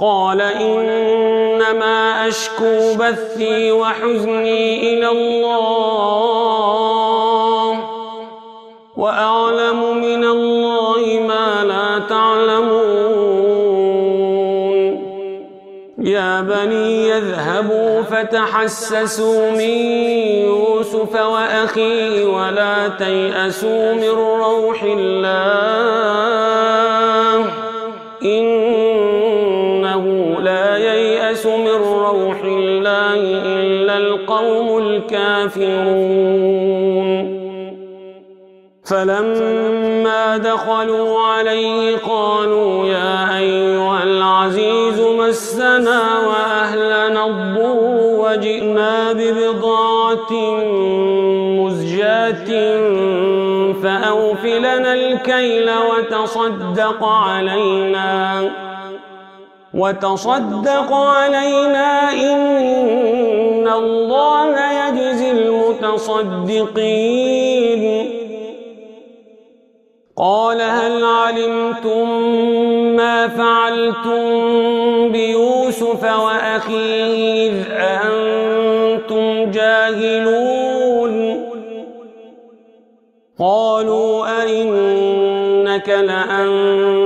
قال إنما أشكو بثي وحزني إلى الله وأعلم من الله ما لا تعلمون. يا بني يذهبوا فتحسسوا من يوسف وأخيه ولا تيأسوا من روح الله. لا ييأس من روح الله إلا القوم الكافرون. فلما دخلوا عليه قالوا يا أيها العزيز مسنا وأهلنا الضر وجئنا ببضاعة مزجاة فأوفلنا الكيل وتصدق علينا. وتصدق علينا إن الله يجزي المتصدقين. قال هل علمتم ما فعلتم بيوسف وأخيه إذ أنتم جاهلون؟ قالوا أئنك لأنت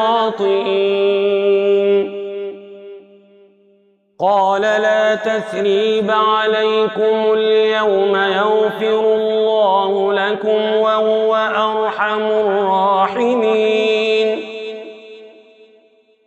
كنا لخاطئين قال لا تثريب عليكم اليوم يغفر الله لكم وهو أرحم الراحمين.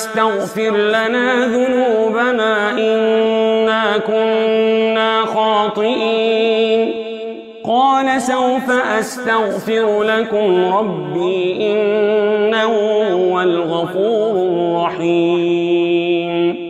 أبانا استغفر لنا ذنوبنا إنا كنا خاطئين. قال سوف أستغفر لكم ربي إنه هو الغفور الرحيم.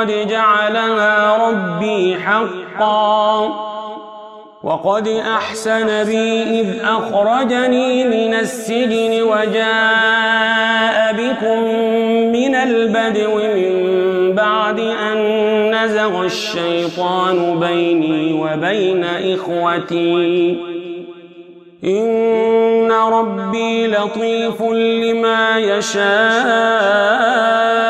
قد جعلها ربي حقا. وقد أحسن بي إذ أخرجني من السجن وجاء بكم من البدو من بعد أن نزغ الشيطان بيني وبين إخوتي. إن ربي لطيف لما يشاء.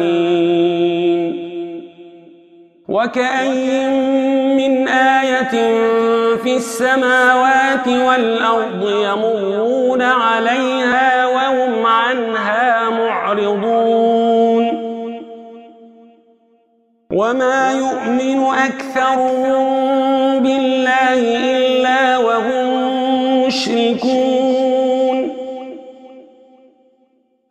وكأي من آية في السماوات والأرض يمرون عليها وهم عنها معرضون. وما يؤمن أكثرهم بالله إلا وهم مشركون.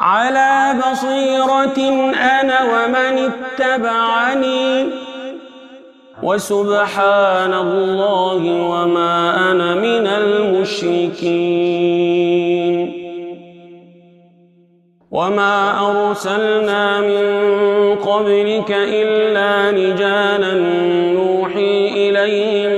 على بصيرة أنا ومن اتبعني. وسبحان الله وما أنا من المشركين. وما أرسلنا من قبلك إلا رجالا نوحي إليهم.